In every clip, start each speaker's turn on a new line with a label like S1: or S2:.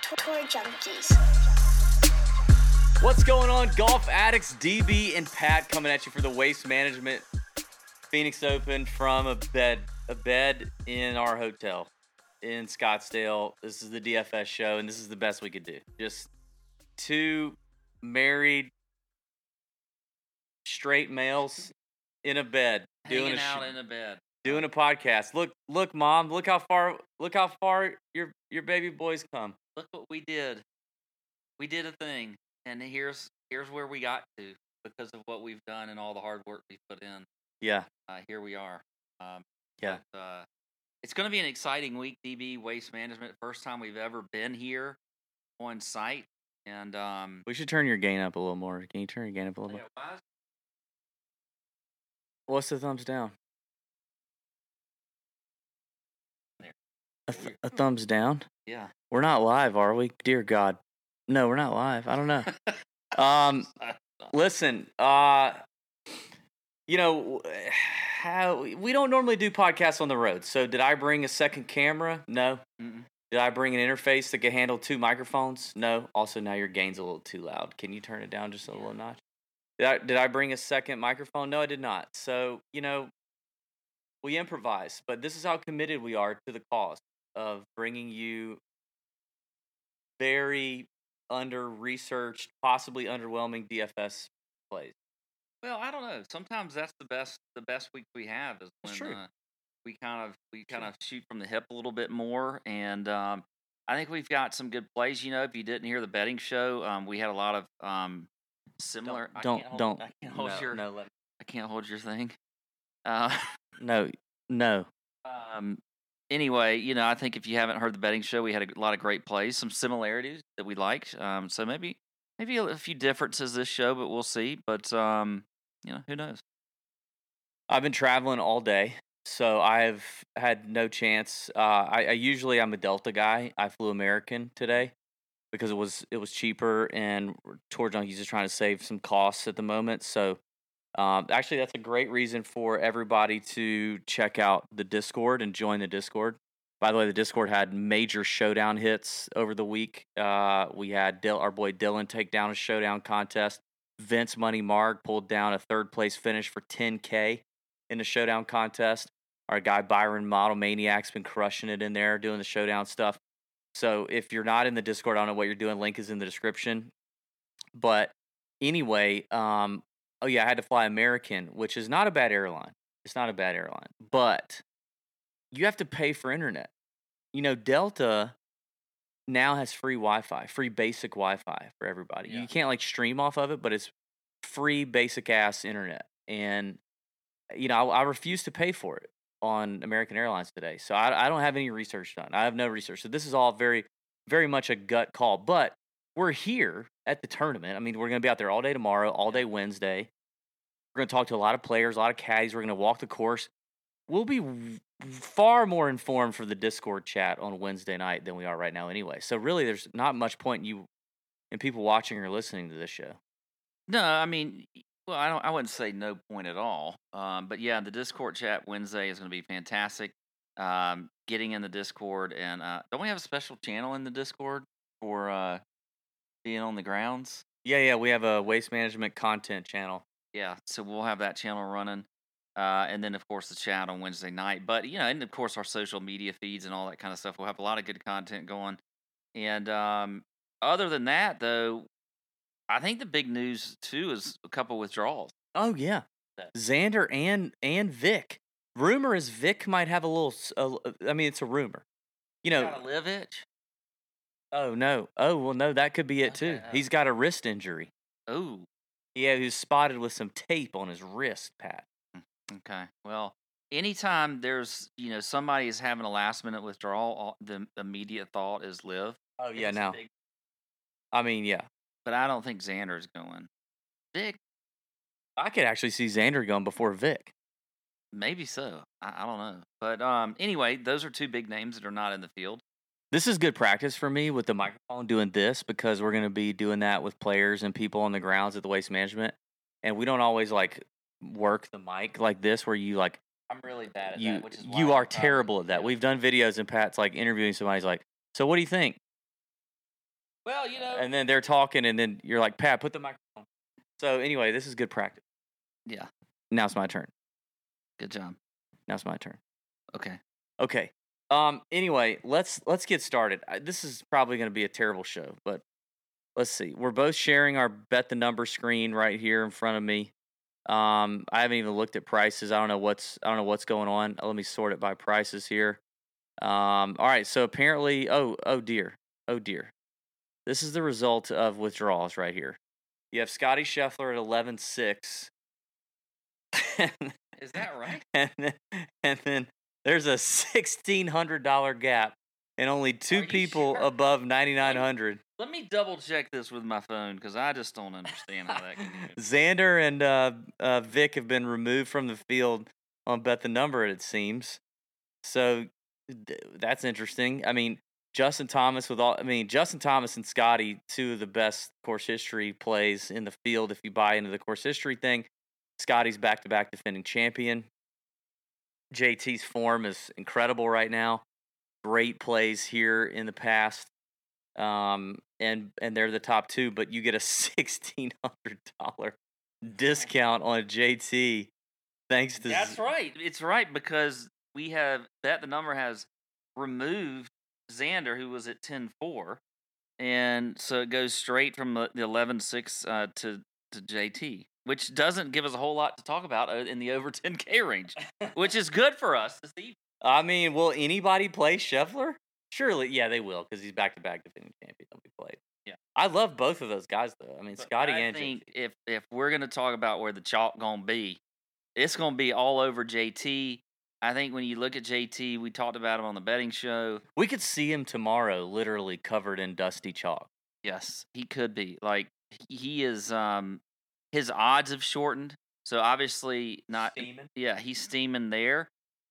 S1: Tour Junkies.
S2: What's going on, golf addicts? DB and Pat coming at you for the Waste Management Phoenix Open from a bed, a bed in our hotel in Scottsdale. This is the DFS show, and this is the best we could do. Just two married, straight males in a bed doing
S3: Hanging
S2: a
S3: out
S2: sh-
S3: in the bed.
S2: doing a podcast. Look, look, mom, look how far, look how far your your baby boys come.
S3: Look what we did. We did a thing, and here's here's where we got to because of what we've done and all the hard work we put in.
S2: Yeah,
S3: Uh, here we are. Um,
S2: Yeah.
S3: but, uh, it's going to be an exciting week. DB Waste Management, first time we've ever been here on site, and um,
S2: we should turn your gain up a little more. Can you turn your gain up a little
S3: yeah,
S2: bit?
S3: is-
S2: What's the thumbs down? A, th- a thumbs down?
S3: Yeah.
S2: We're not live, are we? Dear God. No, we're not live. I don't know. Um, listen, uh, you know, how we don't normally do podcasts on the road. So, did I bring a second camera? No.
S3: Mm-mm.
S2: Did I bring an interface that can handle two microphones? No. Also, now your gain's a little too loud. Can you turn it down just a little notch? Did I, did I bring a second microphone? No, I did not. So, you know, we improvise, but this is how committed we are to the cause of bringing you very under researched, possibly underwhelming DFS plays.
S3: Well, I don't know. Sometimes that's the best the best week we have is when. Uh, we kind of we kind of shoot from the hip a little bit more, and um, I think we've got some good plays. You know, if you didn't hear the betting show, um, we had a lot of um, similar.
S2: Don't
S3: can't hold-
S2: don't
S3: I can't hold
S2: no,
S3: your
S2: no, let-
S3: I can't hold your thing. Uh,
S2: no no.
S3: um, anyway, you know, I think if you haven't heard the betting show, we had a lot of great plays, some similarities that we liked. Um, so maybe maybe a, few differences this show, but we'll see. But um, you know, who knows?
S2: I've been traveling all day, so I've had no chance. Uh, I, I usually I'm a Delta guy. I flew American today because it was it was cheaper, and Tour Junkies just trying to save some costs at the moment. So um, actually, that's a great reason for everybody to check out the Discord and join the Discord. By the way, the Discord had major showdown hits over the week. Uh, we had Dil- our boy Dylan take down a showdown contest. Vince Money Marg pulled down a third place finish for 10K in the showdown contest. Our guy Byron Model Maniac's been crushing it in there doing the showdown stuff. So if you're not in the Discord, I don't know what you're doing. Link is in the description. But anyway, um, oh yeah, I had to fly American, which is not a bad airline. It's not a bad airline, mm. but you have to pay for internet. You know, Delta now has free Wi-Fi, free basic Wi-Fi for everybody.
S3: Yeah.
S2: You can't like stream off of it, but it's free basic ass internet. And eh, you know, I, I refuse to pay for it on American Airlines today. So I, I don't have any research done. I have no research. So this is all very, very much a gut call. But we're here at the tournament. I mean, we're going to be out there all day tomorrow, all day Wednesday. We're going to talk to a lot of players, a lot of caddies. We're going to walk the course. We'll be far more informed for the Discord chat on Wednesday night than we are right now, anyway. So really, there's not much point in you in people watching or listening to this show.
S3: No, I mean, well, I don't. I wouldn't say no point at all. Um, but yeah, the Discord chat Wednesday is going to be fantastic. Um, getting in the Discord and uh, don't we have a special channel in the Discord for uh, being on the grounds?
S2: Yeah, yeah, we have a waste management content channel.
S3: Yeah, so we'll have that channel running, uh, and then of course the chat on Wednesday night. But you know, and of course our social media feeds and all that kind of stuff. We'll have a lot of good content going. And um, other than that, though, I think the big news too is a couple withdrawals.
S2: Oh yeah, Xander and and Vic. Rumor is Vic might have a little. I mean, it's a rumor. You know.
S3: LIV itch.
S2: Oh no. Oh well, no. That could be it too.
S3: Okay, uh,
S2: He's got a wrist injury.
S3: Oh,
S2: Yeah, he was spotted with some tape on his wrist, Pat.
S3: okay. Well, anytime there's you know somebody is having a last minute withdrawal, all- the immediate thought is LIV.
S2: Oh yeah, now.
S3: big,
S2: I mean, yeah.
S3: but I don't think Xander's going. Vic,
S2: I could actually see Xander going before Vic.
S3: maybe so. I, I don't know. But um, anyway, those are two big names that are not in the field.
S2: This is good practice for me with the microphone doing this because we're going to be doing that with players and people on the grounds at the waste management. And we don't always like work the mic like this where you like
S3: I'm really bad at
S2: you
S3: that, which is why
S2: you
S3: I'm
S2: are
S3: probably- um,
S2: terrible at that.
S3: yeah.
S2: We've done videos and Pat's like interviewing somebody. He's like, "So what do you think?"
S3: Well, you know.
S2: and then they're talking, and then you're like, Pat, put the microphone. So anyway, this is good practice.
S3: yeah.
S2: Now it's my turn.
S3: Good job.
S2: Now it's my turn.
S3: Okay.
S2: Okay. Um. Anyway, let's let's get started. I- This is probably going to be a terrible show, but let's see. We're both sharing our bet the number screen right here in front of me. Um. I haven't even looked at prices. I don't know what's I don't know what's going on. Let me sort it by prices here. Um. All right. So apparently, oh oh dear, oh dear. This is the result of withdrawals right here. You have Scotty Scheffler at eleven six.
S3: Is that right?
S2: and then, and then there's a sixteen hundred dollar gap, and only two people
S3: sure?
S2: above ninety nine hundred.
S3: Let me double check this with my phone because I just don't understand how that can be.
S2: Xander and uh, uh, Vic have been removed from the field on bet the number. It seems so. d- That's interesting. I mean, Justin Thomas with all. I mean, Justin Thomas and Scotty, two of the best course history plays in the field. If you buy into the course history thing, Scotty's back to back defending champion. JT's form is incredible right now. Great plays here in the past. Um, and and they're the top two, but you get a sixteen hundred dollar discount on JT thanks to
S3: That's
S2: Z-
S3: right. It's right because we have that the number has removed Xander, who was at 10 4. And so it goes straight from the the 11 6 uh, to, to JT, which doesn't give us a whole lot to talk about uh, in the over 10K range, which is good for us to see.
S2: I mean, will anybody play Scheffler? Surely, yeah, they will because he's back to back defending champion. They'll be played.
S3: Yeah.
S2: I love both of those guys though. I mean,
S3: But
S2: Scotty
S3: I
S2: and
S3: think
S2: JT.
S3: if if we're gonna talk about where the chalk gonna be, it's gonna be all over JT. I think when you look at JT, we talked about him on the betting show.
S2: We could see him tomorrow, literally covered in dusty chalk.
S3: Yes, he could be. Like he- he is um his odds have shortened. So obviously not yeah, he's steaming there.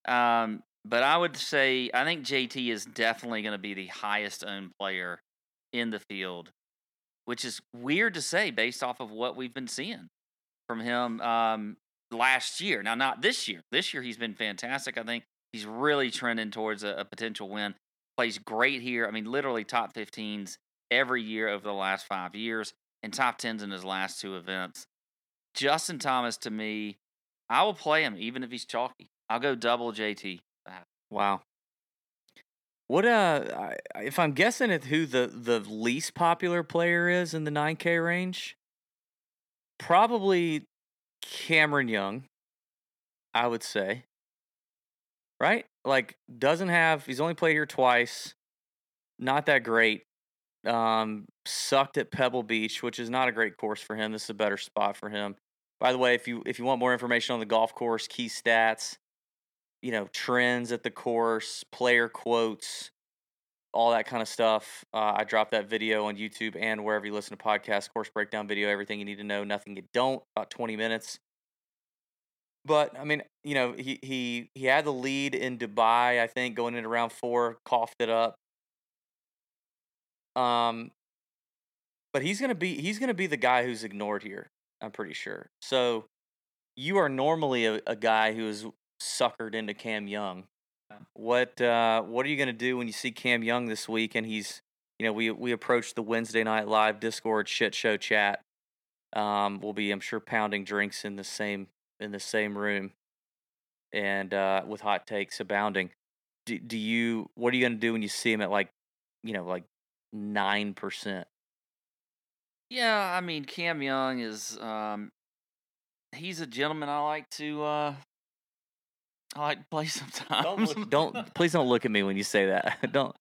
S3: Um but I would say I think JT is definitely going to be the highest owned player in the field, which is weird to say based off of what we've been seeing from him um last year. Now not this year. This year he's been fantastic. I think he's really trending towards a, a potential win. Plays great here. I mean literally top 15s every year over the last 5 years and top 10s in his last two events. Justin Thomas to me, I will play him even if he's chalky. I'll go double JT.
S2: Wow. What uh, if I'm guessing at who the the least popular player is in the 9K range, probably Cameron Young. I would say. Right? Like doesn't have he's only played here twice. Not that great. Um sucked at Pebble Beach, which is not a great course for him. This is a better spot for him. By the way, if you if you want more information on the golf course, key stats, you know, trends at the course, player quotes, all that kind of stuff. Uh, I dropped that video on YouTube and wherever you listen to podcasts, course breakdown video, everything you need to know, nothing you don't, about 20 minutes. But I mean, you know, he he he had the lead in Dubai, I think, going into round four, coughed it up. Um, but he's gonna be he's gonna be the guy who's ignored here. I'm pretty sure. So you are normally a, a guy who is suckered into Cam Young. What uh, what are you gonna do when you see Cam Young this week and he's you know we we approach the Wednesday night live Discord shit show chat. Um, we'll be I'm sure pounding drinks in the same in the same room, and uh, with hot takes abounding. Do, do you what are you gonna do when you see him at like you know like nine percent?
S3: Yeah, I mean Cam Young is um he's a gentleman I like to uh I like to play sometimes.
S2: Don't look, don't please don't look at me when you say that. don't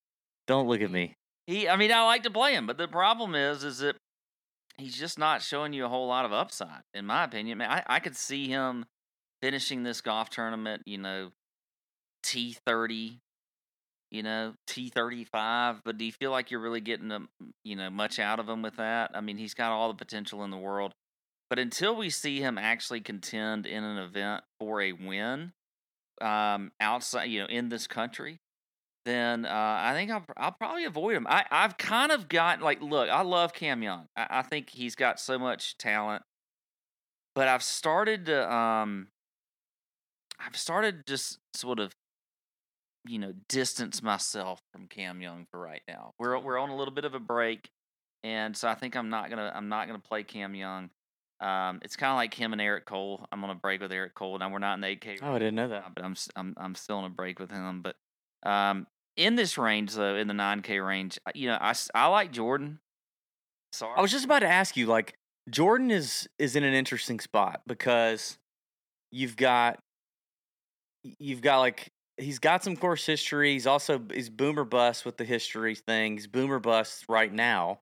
S2: don't look at me.
S3: he I mean I like to play him, but the problem is is that he's just not showing you a whole lot of upside, in my opinion. Man, I, I could see him finishing this golf tournament, you know, T thirty, you know, T thirty five. But do you feel like you're really getting a, you know much out of him with that? I mean, he's got all the potential in the world, but until we see him actually contend in an event for a win, um, outside, you know, in this country, then uh, I think I'll, I'll probably avoid him. I, I've kind of got like, look, I love Cam Young. I, I think he's got so much talent, but I've started to, um, I've started just sort of, you know, distance myself from Cam Young for right now. We're we're on a little bit of a break. and so I think I'm not gonna I'm not gonna play Cam Young. Um, it's kind of like him and Eric Cole. I'm gonna break with Eric Cole. Now we're not in the 8K.
S2: Oh, I didn't know that.
S3: but I'm I'm I'm still in a break with him. But um, in this range though, in the 9K range, you know, I I like Jordan. Sorry,
S2: I was just about to ask you, like Jordan is is in an interesting spot because you've got you've got like he's got some course history. He's also he's boomer bust with the history thing. He's boomer bust right now.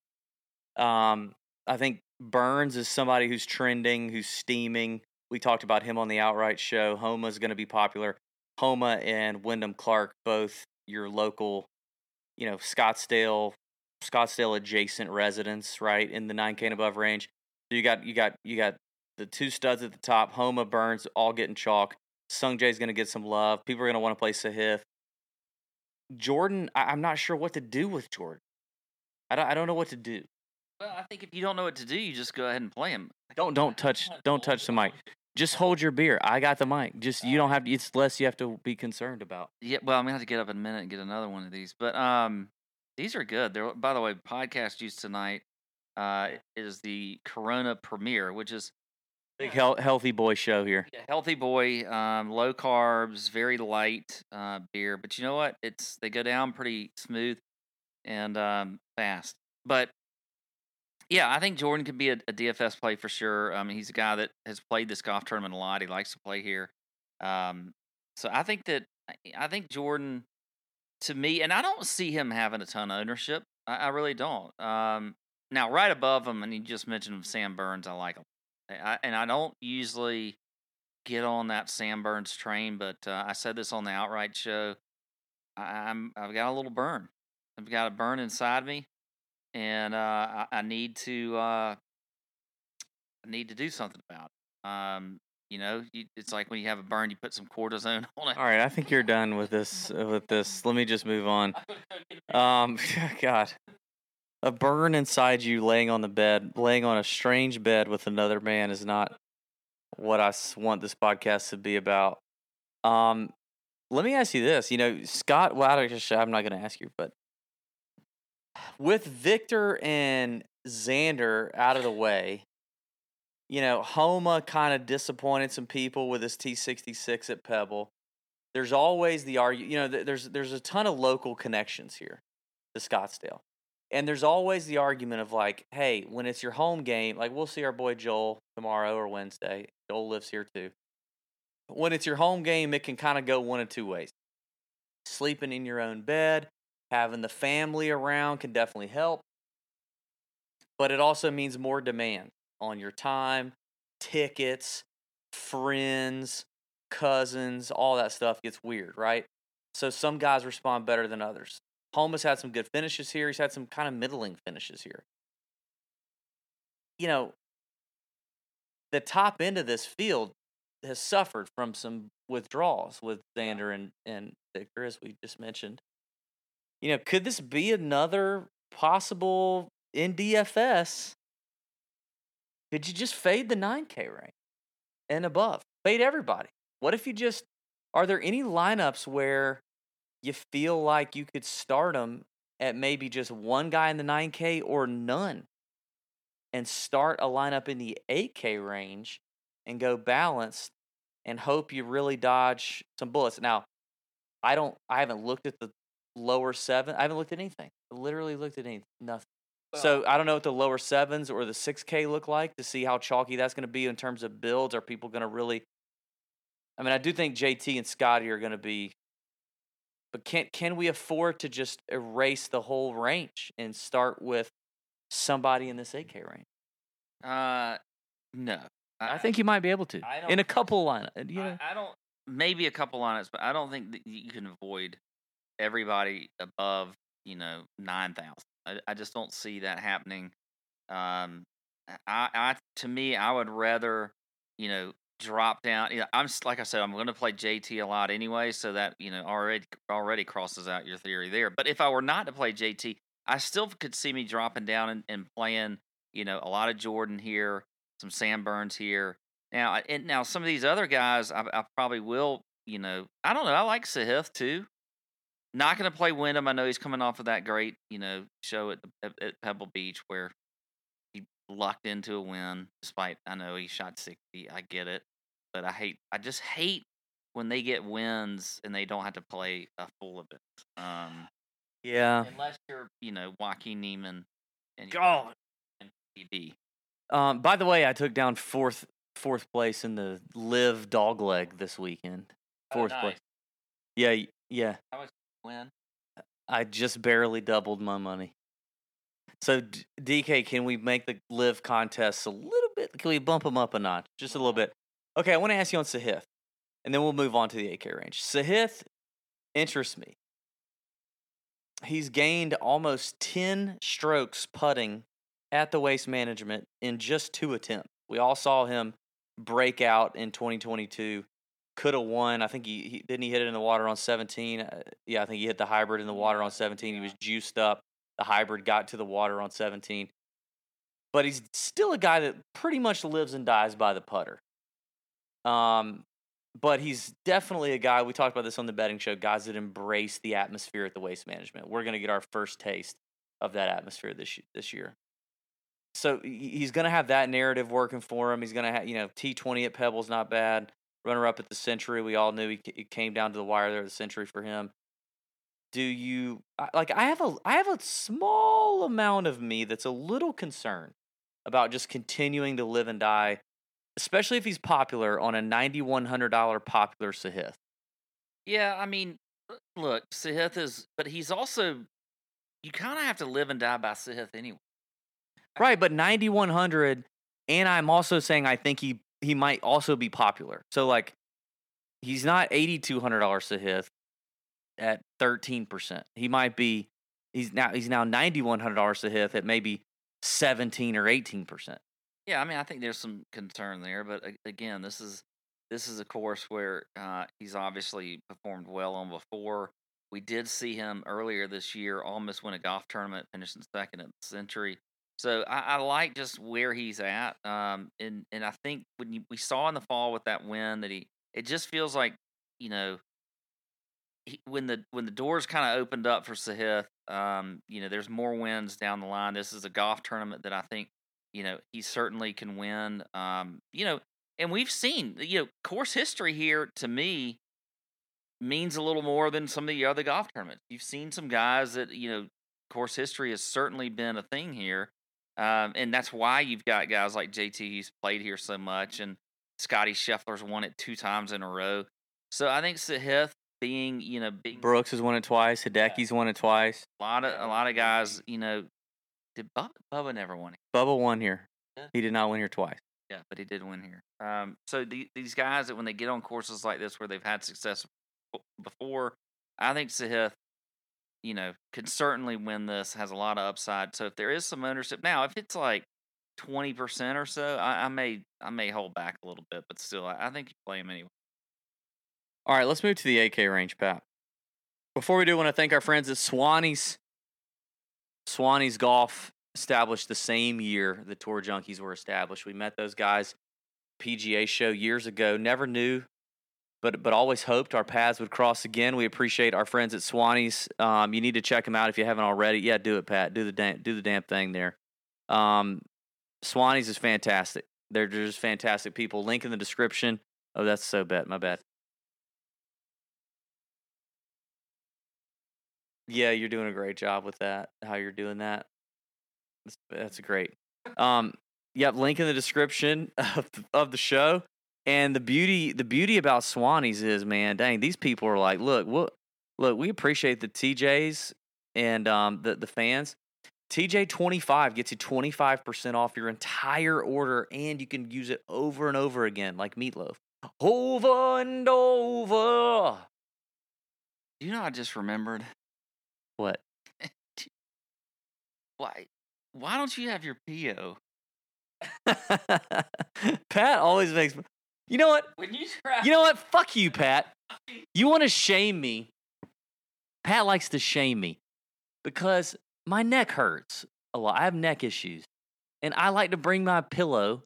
S2: Um, I think Burns is somebody who's trending, who's steaming. We talked about him on the outright show. Homa is going to be popular. Homa and Wyndham Clark, both your local, you know, Scottsdale, Scottsdale adjacent residents, right in the 9K and above range. So you got you got you got the two studs at the top. Homa Burns all getting chalk. Sung Jae's going to get some love. People are going to want to play Sahith. Jordan, I, I'm not sure what to do with Jordan. I don't, I don't know what to do.
S3: Well, I think if you don't know what to do, you just go ahead and play him.
S2: Don't don't touch don't touch the mic. Just hold your beer. I got the mic. Just you don't have to. It's less you have to be concerned about.
S3: Yeah, well, I'm gonna have to get up in a minute and get another one of these. But um, these are good. They're by the way, podcast juice tonight uh is the Corona Premier, which is
S2: Big health, healthy boy show here.
S3: a healthy boy, um, low carbs, very light uh, beer. But you know what? It's they go down pretty smooth and um, fast. But yeah, I think Jordan could be a, a DFS play for sure. I mean, he's a guy that has played this golf tournament a lot. He likes to play here. Um, so I think that I think Jordan, to me, and I don't see him having a ton of ownership. I, I really don't. Um, now, right above him, and you just mentioned Sam Burns. I like him, I, and I don't usually get on that Sam Burns train, but uh, I said this on the outright show. I, I'm I've got a little burn. I've got a burn inside me, and uh, I, I need to uh, I need to do something about it. Um, you know, you, it's like when you have a burn, you put some cortisone on it.
S2: All right, I think you're done with this. With this, let me just move on. Um, God, a burn inside you, laying on the bed, laying on a strange bed with another man, is not what I want this podcast to be about. Um, let me ask you this. You know, Scott. Well, I'm not going to ask you, but with Victor and Xander out of the way, you know, Homa kind of disappointed some people with his T66 at Pebble. There's always the argue, you know, th- there's there's a ton of local connections here to Scottsdale. And there's always the argument of like, hey, when it's your home game, like we'll see our boy Joel tomorrow or Wednesday. Joel lives here too. When it's your home game, it can kind of go one of two ways. Sleeping in your own bed, having the family around can definitely help. But it also means more demand on your time, tickets, friends, cousins, all that stuff gets weird, right? So some guys respond better than others. Homa's had some good finishes here. He's had some kind of middling finishes here. You know, the top end of this field has suffered from some withdrawals with Xander and, and Victor, as we just mentioned. You know, could this be another possible in DFS? Could you just fade the 9K rank and above? Fade everybody. What if you just are there any lineups where you feel like you could start them at maybe just one guy in the 9K or none and start a lineup in the 8K range and go balanced and hope you really dodge some bullets? Now, I don't, I haven't looked at the lower seven. I haven't looked at anything. I literally looked at anything, nothing. So I don't know what the lower sevens or the 6K look like to see how chalky that's going to be in terms of builds. Are people going to really? I mean, I do think JT and Scotty are going to be, but can can we afford to just erase the whole range and start with somebody in this 8K range?
S3: Uh, no.
S2: I think you might be able to
S3: I don't
S2: in a couple line. You know,
S3: I, I don't. Maybe a couple lineups, but I don't think that you can avoid everybody above you know nine thousand. I, I just don't see that happening. Um, I, I to me, I would rather you know drop down. I'm like I said, I'm going to play JT a lot anyway, so that you know already already crosses out your theory there. But if I were not to play JT, I still could see me dropping down and, and playing you know a lot of Jordan here, some Sam Burns here. Now, and now some of these other guys, I, I probably will. You know, I don't know. I like Sahith too. not going to play Wyndham. I know he's coming off of that great, you know, show at, at, Pebble Beach where he lucked into a win. Despite I know he shot sixty, I get it, but I hate. I just hate when they get wins and they don't have to play a full event. Um,
S2: Yeah.
S3: unless you're, you know, Joaquin Niemann and
S2: God.
S3: and PB.
S2: Um, by the way, I took down fourth fourth place in the live dog leg this weekend. Fourth place. Yeah, yeah.
S3: How was win?
S2: I just barely doubled my money. So DK, can we make the live contests a little bit? Can we bump them up a notch, just a little bit? Okay, I want to ask you on Sahith, and then we'll move on to the 8K range. Sahith interests me. He's gained almost ten strokes putting at the waste management in just two attempts. We all saw him break out in 2022. Could have won. I think he, he didn't he hit it in the water on 17. Uh, yeah, I think he hit the hybrid in the water on 17. He was juiced up. The hybrid got to the water on 17. But he's still a guy that pretty much lives and dies by the putter. Um, but he's definitely a guy. We talked about this on the betting show. Guys that embrace the atmosphere at the waste management. We're going to get our first taste of that atmosphere this this year. So he's going to have that narrative working for him. He's going to have you know T twenty at Pebbles not bad. Runner up at the Sentry. We all knew he came down to the wire there at the Sentry for him. Do you like? I have a I have a small amount of me that's a little concerned about just continuing to live and die, especially if he's popular on a ninety one hundred dollar popular Sahith.
S3: Yeah, I mean, look, Sahith is, but he's also, you kind of have to live and die by Sahith anyway.
S2: Right, but 9100 and I'm also saying I think he he might also be popular. So like he's not $8200 Sahith at 13%. He might be he's now he's now $9100 Sahith at maybe 17 or 18%.
S3: Yeah, I mean, I think there's some concern there, but again, this is this is a course where uh, he's obviously performed well on before. We did see him earlier this year almost win a golf tournament, finishing second at the Sentry. So I, I like just where he's at, um, and and I think when you, we saw in the fall with that win that he, it just feels like you know, he, when the when the doors kind of opened up for Sahith, um, you know, there's more wins down the line. This is a golf tournament that I think you know he certainly can win um you know and we've seen you know course history here to me means a little more than some of the other golf tournaments. You've seen some guys that you know course history has certainly been a thing here um and that's why you've got guys like jt who's played here so much and scotty scheffler's won it two times in a row. So i think sahith being you know being
S2: Brooks has won it twice, Hideki's won it twice.
S3: a lot of a lot of guys you know did Bubba, Bubba never won it
S2: Bubba won here.
S3: Yeah.
S2: He did not win here twice.
S3: Yeah, but he did win here. Um, so the, these guys that when they get on courses like this where they've had success before, I think Sahith, you know, can certainly win this. Has a lot of upside. So if there is some ownership now, if it's like twenty percent or so, I, I may I may hold back a little bit, but still, I, I think you play him anyway.
S2: All right, let's move to the 8K range, Pat. Before we do, I want to thank our friends at Swannies. Swannies Golf established the same year the Tour Junkies were established. We met those guys PGA show years ago. Never knew, but but always hoped our paths would cross again. We appreciate our friends at Swannies. Um, you need to check them out if you haven't already. Yeah, do it, Pat. Do the damn, do the damn thing there. Um, Swannies is fantastic. They're just fantastic people. Link in the description. Oh, that's so bad. My bad. Yeah, you're doing a great job with that. How you're doing that. That's, that's great. Um, yep, link in the description of, of the show. And the beauty, the beauty about Swannies is, man, dang, these people are like, look, what, look, we appreciate the TJs and um, the the fans. TJ twenty five gets you twenty five percent off your entire order, and you can use it over and over again, like meatloaf, over and over.
S3: You know, I just remembered
S2: What?
S3: why why don't you have your PO?
S2: Pat always makes. You know what?
S3: When you try,
S2: You know what? Fuck you, Pat. You want to shame me? Pat likes to shame me because my neck hurts a lot. I have neck issues, and I like to bring my pillow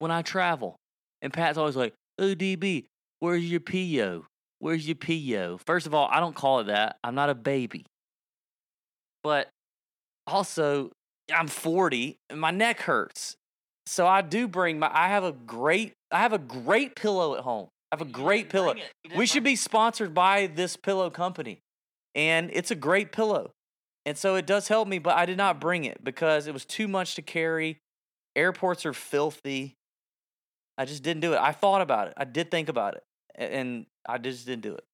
S2: when I travel. And Pat's always like, "Oh, DB, where's your PO? Where's your PO? First of all, I don't call it that. I'm not a baby. But also, I'm 40 and my neck hurts. So I do bring my I have a great I have a great pillow at home. I have a great pillow. We should be sponsored by this pillow company. And it's a great pillow. And so it does help me, but I did not bring it because it was too much to carry. Airports are filthy. I just didn't do it. I thought about it. I did think about it. And I just didn't do it.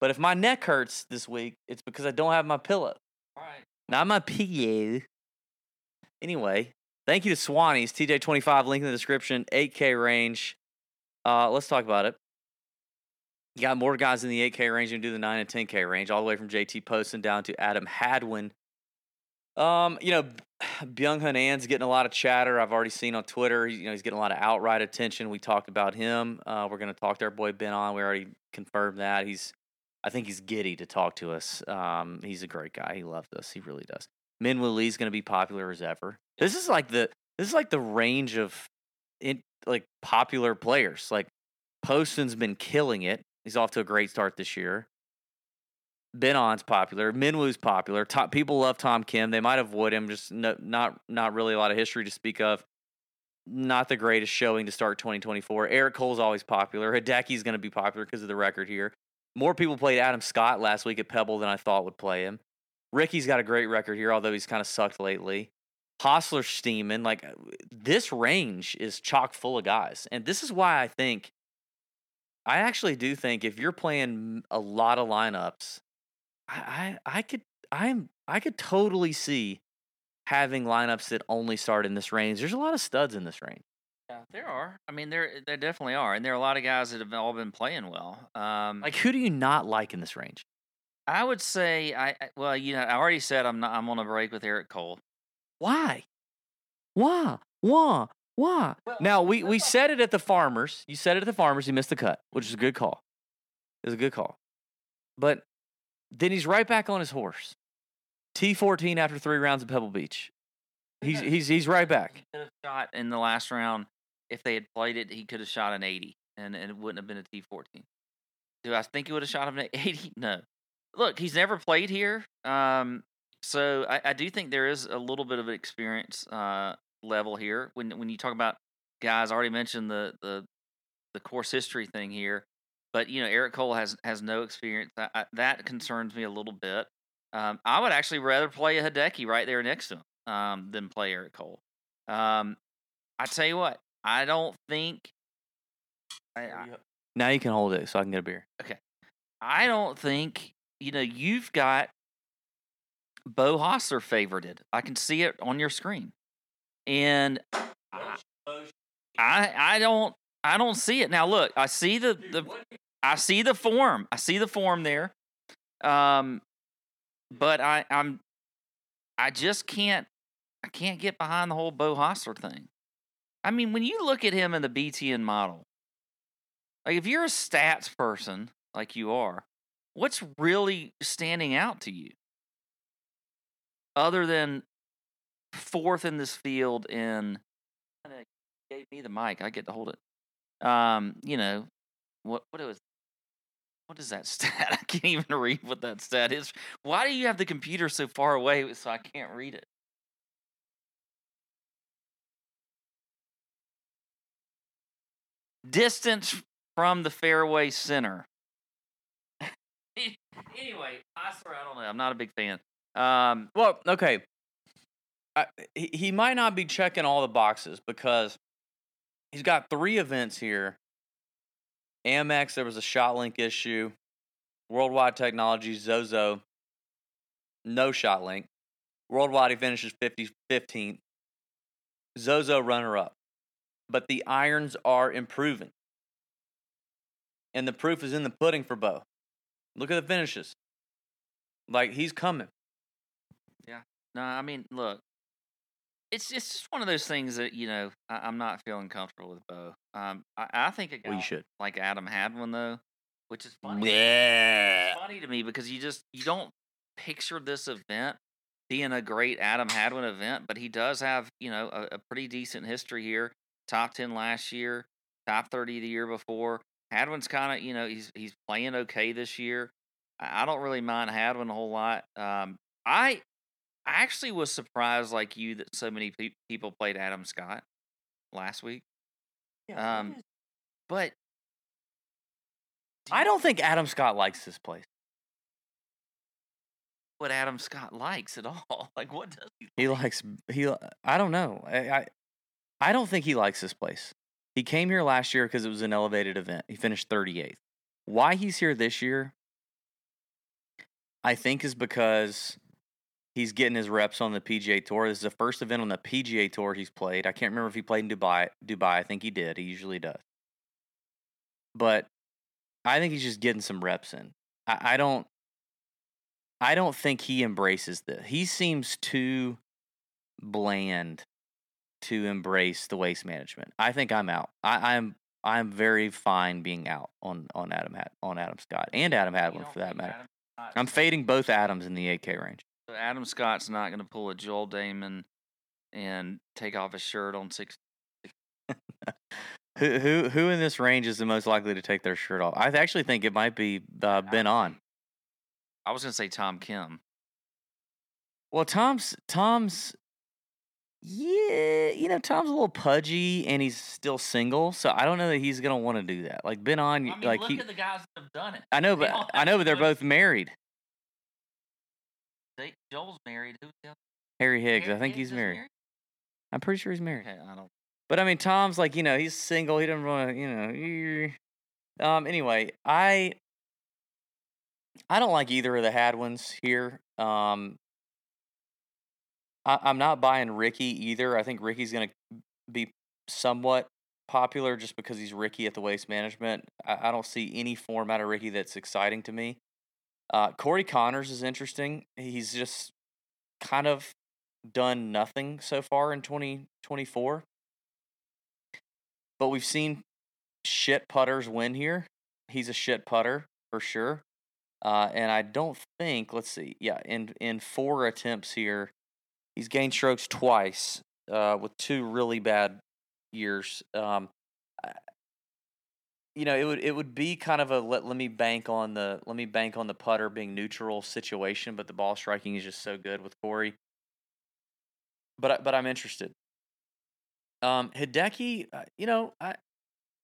S2: But if my neck hurts this week, it's because I don't have my pillow.
S3: Right.
S2: Not my pillow. Anyway, thank you to Swannies, TJ25, link in the description, 8K range. Uh, let's talk about it. You got more guys in the 8K range than do the 9 and 10K range, all the way from JT Poston down to Adam Hadwin. Um, you know, Byung Hun An's getting a lot of chatter. I've already seen on Twitter. You know, he's getting a lot of outright attention. We talked about him. Uh, we're going to talk to our boy Ben An. We already confirmed that. He's, I think he's giddy to talk to us. Um, he's a great guy. He loves us. He really does. Minwoo Lee's going to be popular as ever. This is like the this is like the range of in like popular players. Like Poston's been killing it. He's off to a great start this year. Ben An's popular. Minwoo's popular. Top, people love Tom Kim. They might avoid him. Just no, not not really a lot of history to speak of. Not the greatest showing to start 2024. Eric Cole's always popular. Hideki's going to be popular because of the record here. More people played Adam Scott last week at Pebble than I thought would play him. Ricky's got a great record here, although he's kind of sucked lately. Hossler's steaming. Like uh, this range is chock full of guys, and this is why I think. I actually do think if you're playing a lot of lineups, I I, I could I'm I could totally see having lineups that only start in this range. There's a lot of studs in this range.
S3: Yeah, there are. I mean, there there definitely are, and there are a lot of guys that have all been playing well. Um,
S2: Like who do you not like in this range?
S3: I would say, I well, you know, I already said I'm not. I'm on a break with Eric Cole.
S2: Why? Why? Why? Why? Now we we said it at the farmers. You said it at the farmers. He missed the cut, which is a good call. It was a good call. But then he's right back on his horse. T fourteen after three rounds at Pebble Beach. He's he's he's right back.
S3: Shot in the last round if they had played it. He could have shot an 80, and, and it wouldn't have been a T14. Do I think he would have shot him an 80? No. Look, he's never played here, um, so I, I do think there is a little bit of an experience uh, level here. When when you talk about guys, I already mentioned the the the course history thing here, but you know Eric Cole has has no experience. That I, that concerns me a little bit. Um, I would actually rather play a Hideki right there next to him um, than play Eric Cole. Um, I tell you what, I don't think. I, I,
S2: Now you can hold it so I can get a beer. Okay.
S3: I don't think you know you've got Beau Hossler favorited. I can see it on your screen, and I I don't I don't see it now. Look, I see the the I see the form. I see the form there. Um, but I I'm I just can't I can't get behind the whole Beau Hossler thing. I mean, when you look at him in the BTN model, like if you're a stats person like you are, what's really standing out to you? Other than fourth in this field in gave me the mic, I get to hold it. Um, you know, what what was what is that stat? I can't even read what that stat is. Why do you have the computer so far away so I can't read it? Distance from the fairway center. anyway, I swear I don't know. I'm not a big fan. Um,
S2: Well, okay. I, he, he might not be checking all the boxes because he's got three events here. Amex, there was a shot link issue. Worldwide Technology, Zozo, no shot link. Worldwide, he finishes 50, 15th. Zozo runner up. But the irons are improving. And the proof is in the pudding for Beau. Look at the finishes. Like he's coming. Yeah.
S3: No, I mean, look, it's it's just one of those things that you know I, I'm not feeling comfortable with Beau. Um, I, I think a guy
S2: Well, you should.
S3: like Adam Hadwin though, which is funny.
S2: Yeah.
S3: It's funny to me because you just you don't picture this event being a great Adam Hadwin event, but he does have you know a, a pretty decent history here. Top ten last year, top thirty the year before. Hadwin's kind of you know he's he's playing okay this year. I, I don't really mind Hadwin a whole lot. Um, I I actually was surprised like you that so many pe- people played Adam Scott last week. Um, but
S2: I don't think Adam Scott likes this place.
S3: what Adam Scott likes at all. Like what does he?
S2: He
S3: like?
S2: likes he. I don't know. I I, I don't think he likes this place. He came here last year because it was an elevated event. He finished 38th. Why he's here this year, I think, is because he's getting his reps on the PGA Tour. This is the first event on the PGA Tour he's played. I can't remember if he played in Dubai. Dubai, I think he did. He usually does. But I think he's just getting some reps in. I, I don't. I don't think he embraces this. He seems too bland to embrace the waste management. I think I'm out. I, I'm I'm very fine being out on on Adam Had, on Adam Scott and Adam Hadwin for that matter.
S3: Adam
S2: I'm fading both Adams in the 8K range.
S3: So Adam Scott's not going to pull a Joel Dahmen and take off his shirt on six.
S2: Who who who in this range is the most likely to take their shirt off? I actually think it might be uh, Ben An.
S3: I was going to say Tom Kim.
S2: Well, Tom's Tom's yeah, you know Tom's a little pudgy and he's still single, so I don't know that he's gonna want to do that. Like Ben An, like he,
S3: the guys that have done it.
S2: I know,
S3: They
S2: but I know, but they're both married.
S3: They, Joel's married. Who's the other?
S2: Harry Higgs, I think
S3: Higgs
S2: he's
S3: is
S2: married. I'm pretty sure he's married.
S3: Okay, I don't.
S2: But I mean, Tom's like, you know, he's single. He doesn't want to, you know. Um. Anyway, I I don't like either of the Hadwins here. Um. I, I'm not buying Ricky either. I think Ricky's gonna be somewhat popular just because he's Ricky at the Waste Management. I, I don't see any form out of Ricky that's exciting to me. Uh, Corey Conners is interesting. He's just kind of done nothing so far in 2024 but we've seen shit putters win here. He's a shit putter for sure. Uh, and I don't think, let's see, yeah, in in four attempts here, he's gained strokes twice uh, with two really bad years. Um, you know, it would it would be kind of a let let me bank on the let me bank on the putter being neutral situation, but the ball striking is just so good with Corey. But but I'm interested. Um, Hideki, uh, you know, I,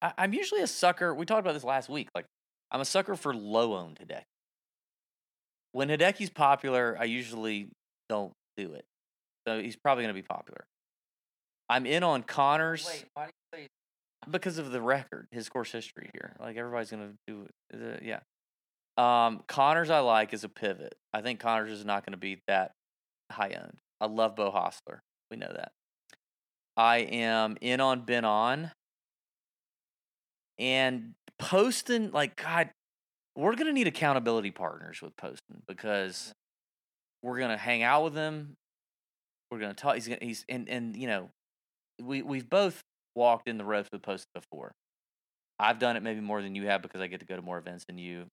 S2: I I'm usually a sucker. We talked about this last week. Like, I'm a sucker for low owned Hideki. When Hideki's popular, I usually don't do it. So he's probably going to be popular. I'm in on Conners
S3: Wait, why do you say?
S2: because of the record, his course history here. Like everybody's going to do it. Uh, yeah. Um, Conners I like as a pivot. I think Conners is not going to be that high owned. I love Beau Hossler. We know that. I am in on Ben An. And Poston, like God, we're gonna need accountability partners with Poston because we're gonna hang out with him. We're gonna talk. He's gonna. He's and and you know, we we've both walked in the ropes with Poston before. I've done it maybe more than you have because I get to go to more events than you.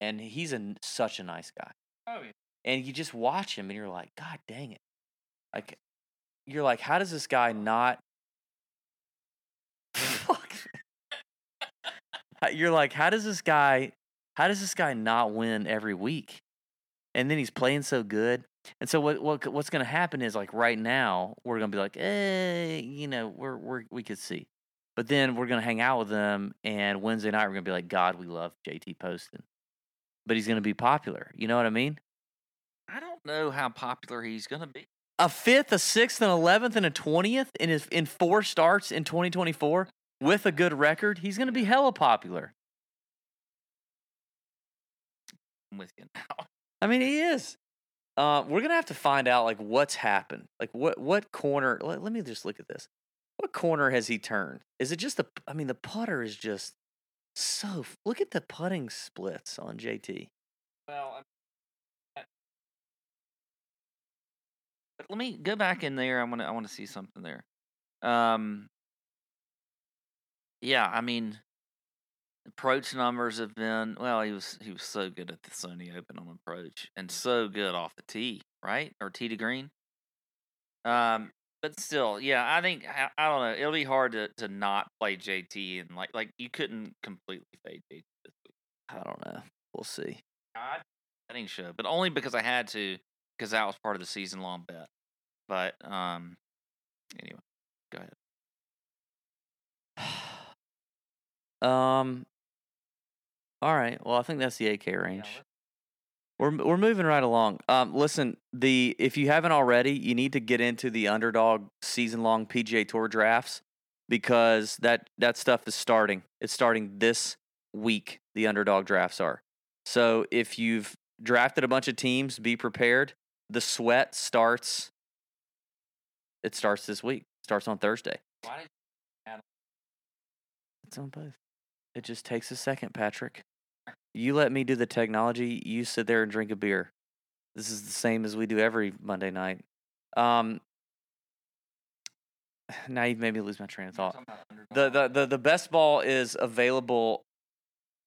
S2: And he's a, such a nice guy
S3: Oh yeah.
S2: and you just watch him and you're like god dang it like you're like how does this guy not Fuck. You're like how does this guy how does this guy not win every week and then he's playing so good and so what, what what's going to happen is like right now we're going to be like eh you know we're we're we could see but then we're going to hang out with them and wednesday night we're going to be like god we love jt poston but he's going to be popular you know what i mean
S3: I don't know how popular he's gonna be.
S2: a fifth, a sixth, an eleventh, and a twentieth in his in four starts in 2024 with a good record, he's going to be hella popular.
S3: I'm with you now.
S2: I mean, he is. Uh, we're gonna have to find out like what's happened. Like what what corner? Let, let me just look at this. What corner has he turned? Is it just the? I mean, the putter is just so. Look at the putting splits on JT.
S3: Well, but let me go back in there. I want to. I want to see something there. Um. Yeah, I mean, approach numbers have been well. He was he was so good at the Sony Open on approach, and so good off the tee, right or tee to green. Um, but still, yeah, I think I, I don't know. It'll be hard to, to not play JT and like like you couldn't completely fade JT this week.
S2: I don't know. We'll see.
S3: I betting show, but only because I had to because that was part of the season long bet. But um, anyway, go ahead.
S2: Um. All right. Well, I think that's the 8K range. We're we're moving right along. Um, listen, the if you haven't already, you need to get into the underdog season long PGA Tour drafts because that that stuff is starting. It's starting this week. The underdog drafts are. So if you've drafted a bunch of teams, be prepared. The sweat starts. It starts this week. Starts on Thursday.
S3: Why did
S2: It's on both. It just takes a second, Patrick. You let me do the technology. You sit there and drink a beer. This is the same as we do every Monday night. Um, now you've made me lose my train of thought. The, the the the best ball is available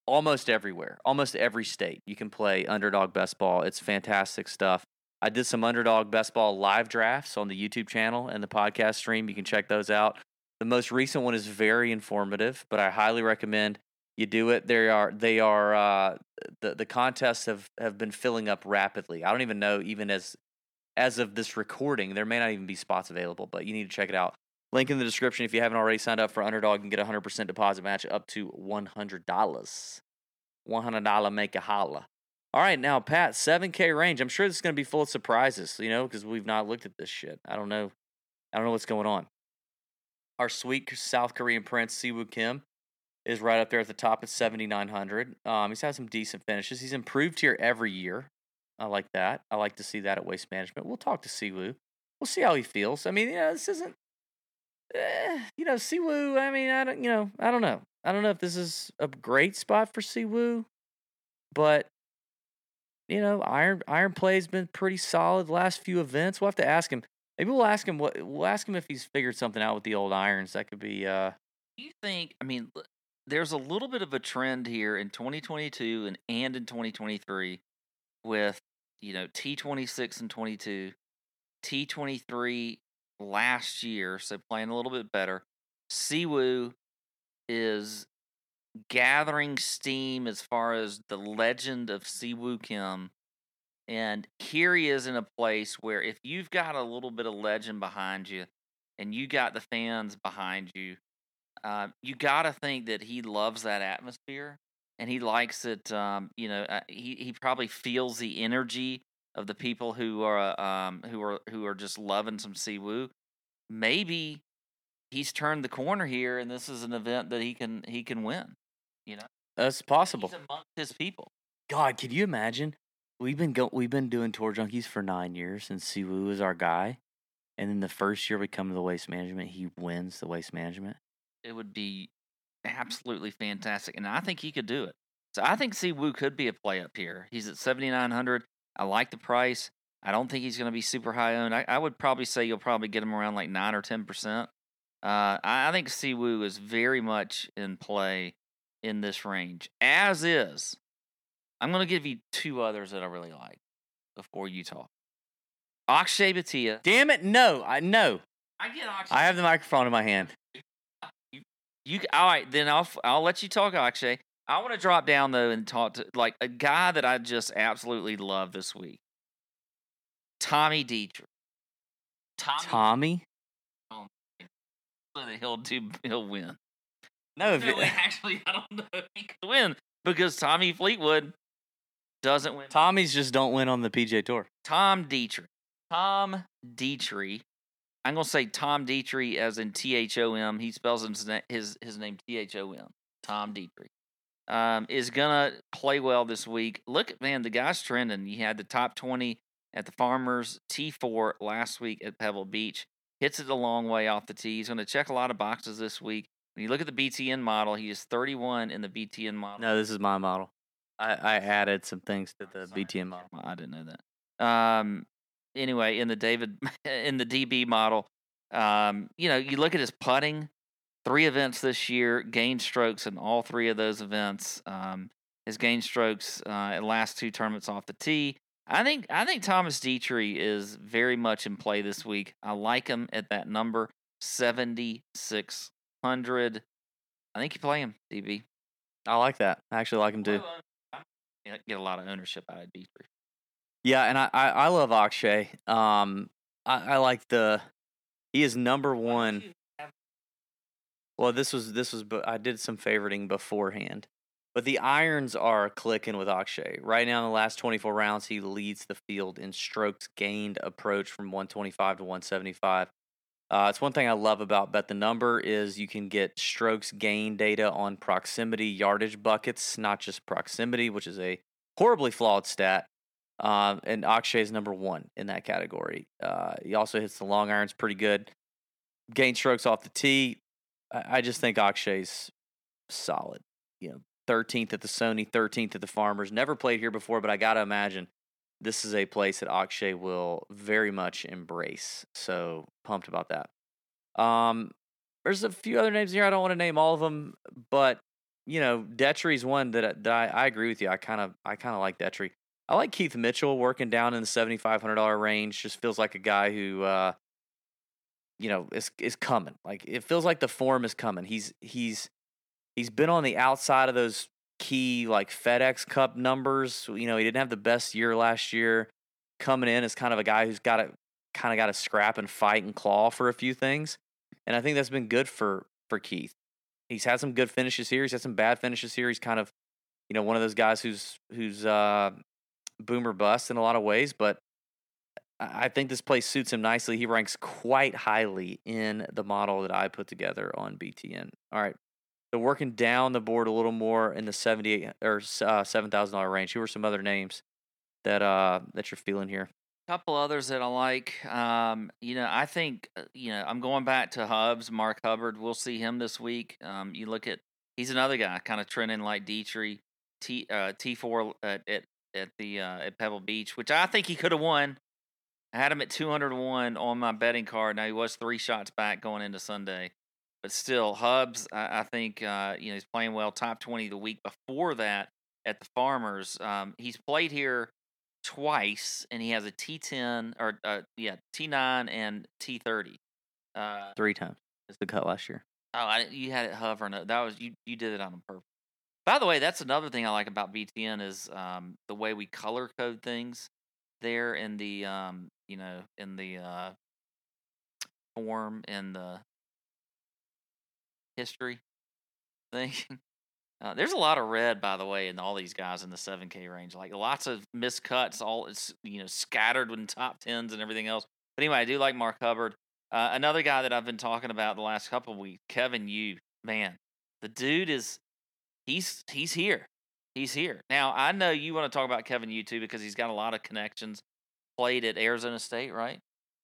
S2: almost everywhere, almost every state. You can play underdog best ball. It's fantastic stuff. I did some underdog best ball live drafts on the YouTube channel and the podcast stream. You can check those out. The most recent one is very informative, but I highly recommend you do it. They are they are uh, the the contests have have been filling up rapidly. I don't even know even as as of this recording, there may not even be spots available, but you need to check it out. Link in the description if you haven't already signed up for Underdog and get a hundred percent deposit match up to one hundred dollars. One hundred dollar make a holla. All right, now Pat, seven K range. I'm sure this is gonna be full of surprises, you know, because we've not looked at this shit. I don't know. I don't know what's going on. Our sweet South Korean prince Siwoo Kim is right up there at the top at 7,900. Um, he's had some decent finishes. He's improved here every year. I like that. I like to see that at Waste Management. We'll talk to Siwoo. We'll see how he feels. I mean, you know, this isn't, eh, you know, Siwoo. I mean, I don't, you know, I don't know. I don't know if this is a great spot for Siwoo, but you know, iron iron play's been pretty solid last few events. We'll have to ask him. Maybe we'll ask him what we'll ask him if he's figured something out with the old irons. That could be uh
S3: Do you think? I mean, there's a little bit of a trend here in 2022 and and in 2023 with you know T26 and 22, T23 last year, so playing a little bit better. Siwoo is gathering steam as far as the legend of Siwoo Kim. And here he is in a place where if you've got a little bit of legend behind you and you got the fans behind you, uh, you got to think that he loves that atmosphere and he likes it. Um, you know, uh, he he probably feels the energy of the people who are um who are who are just loving some Siwoo. Maybe he's turned the corner here, and this is an event that he can he can win. You know,
S2: that's possible.
S3: he's amongst his people.
S2: God, can you imagine? We've been go- we've been doing tour junkies for nine years, and Siwoo is our guy. And then the first year we come to the waste management, he wins the waste management.
S3: It would be absolutely fantastic, and I think he could do it. So I think Siwoo could be a play up here. He's at seventy nine hundred. I like the price. I don't think he's going to be super high owned. I, I would probably say you'll probably get him around like nine or ten percent. Uh, I, I think Siwoo is very much in play in this range, as is. I'm going to give you two others that I really like before you talk. Akshay Bhatia.
S2: Damn it! No, I no.
S3: I get Akshay.
S2: I have the microphone in my hand.
S3: You all right? Then I'll I'll let you talk, Akshay. I want to drop down though and talk to like a guy that I just absolutely love this week. Tommy Dietrich. Tommy,
S2: Tommy.
S3: Oh, he'll do. He'll win.
S2: No, if it-
S3: actually, I don't know if he could win because Tommy Fleetwood doesn't win.
S2: Tommy's just don't win on the PGA Tour.
S3: Tom Dietrich. Tom Dietrich. I'm gonna say Tom Dietrich as in T H O M. He spells his na- his his name T H O M. Tom Dietrich. Um, is gonna play well this week. Look at man, the guy's trending. He had the top twenty at the Farmers T4 last week at Pebble Beach. Hits it a long way off the tee. He's gonna check a lot of boxes this week. When you look at the BTN model, he is 31 in the BTN model.
S2: No, this is my model. I, I added some things to the BTN model.
S3: I didn't know that. Um, anyway, in the David in the DB model, um, you know, you look at his putting. Three events this year, gained strokes in all three of those events. Um, his gained strokes uh, in last two tournaments off the tee. I think I think Thomas Dietrich is very much in play this week. I like him at that number seventy six hundred. I think you play him, DB.
S2: I like that. I actually like him too.
S3: Get a lot of ownership out of Dietrich.
S2: Yeah, and I I, I love Akshay. Um, I, I like the he is number one. Well, this was this was but I did some favoriting beforehand, but the irons are clicking with Akshay right now. In the last twenty four rounds, he leads the field in strokes gained approach from one twenty five to one seventy five. Uh, it's one thing I love about Bet the Number is you can get strokes gain data on proximity yardage buckets, not just proximity, which is a horribly flawed stat. Uh, and Akshay is number one in that category. Uh, he also hits the long irons pretty good. Gain strokes off the tee. I, I just think Akshay's solid. You know, 13th at the Sony, 13th at the Farmers. Never played here before, but I got to imagine this is a place that Akshay will very much embrace. So pumped about that. Um, there's a few other names here. I don't want to name all of them, but you know, Detry's one that, that I, I agree with you. I kind of I kind of like Detry. I like Keith Mitchell working down in the seventy five hundred dollar range. Just feels like a guy who, uh, you know, is is coming. Like it feels like the form is coming. He's he's he's been on the outside of those key like FedEx Cup numbers. You know, he didn't have the best year last year. Coming in as kind of a guy who's got to kind of got to scrap and fight and claw for a few things, and I think that's been good for for Keith. He's had some good finishes here. He's had some bad finishes here. He's kind of, you know, one of those guys who's who's uh, boomer bust in a lot of ways, but I think this place suits him nicely. He ranks quite highly in the model that I put together on BTN. All right. So working down the board a little more in the seventy or uh, seven thousand dollar range. Who are some other names that uh that you're feeling here?
S3: couple others that I like. Um, you know, I think uh, you know I'm going back to Hubs, Mark Hubbard. We'll see him this week. Um, you look at he's another guy kind of trending like Dietrich, T uh, T four at, at at the uh, at Pebble Beach, which I think he could have won. I had him at 201 on my betting card. Now he was three shots back going into Sunday, but still, Hubs. I, I think uh, you know he's playing well. Top 20 the week before that at the Farmers. Um, he's played here twice, and he has a T10 or uh, yeah T9 and T30.
S2: Uh, Three times. It's the cut last year.
S3: Oh, I, you had it hovering. That was you. You did it on purpose. By the way, that's another thing I like about BTN is um, the way we color code things there in the um, you know in the uh, form in the history thing. Uh, there's a lot of red, by the way, in all these guys in the 7K range. Like lots of miscuts, all it's you know scattered in top tens and everything else. But anyway, I do like Mark Hubbard. Uh, another guy that I've been talking about the last couple of weeks, Kevin Yu. Man, the dude is he's he's here. He's here. Now, I know you want to talk about Kevin Yu too because he's got a lot of connections. Played at Arizona State, right?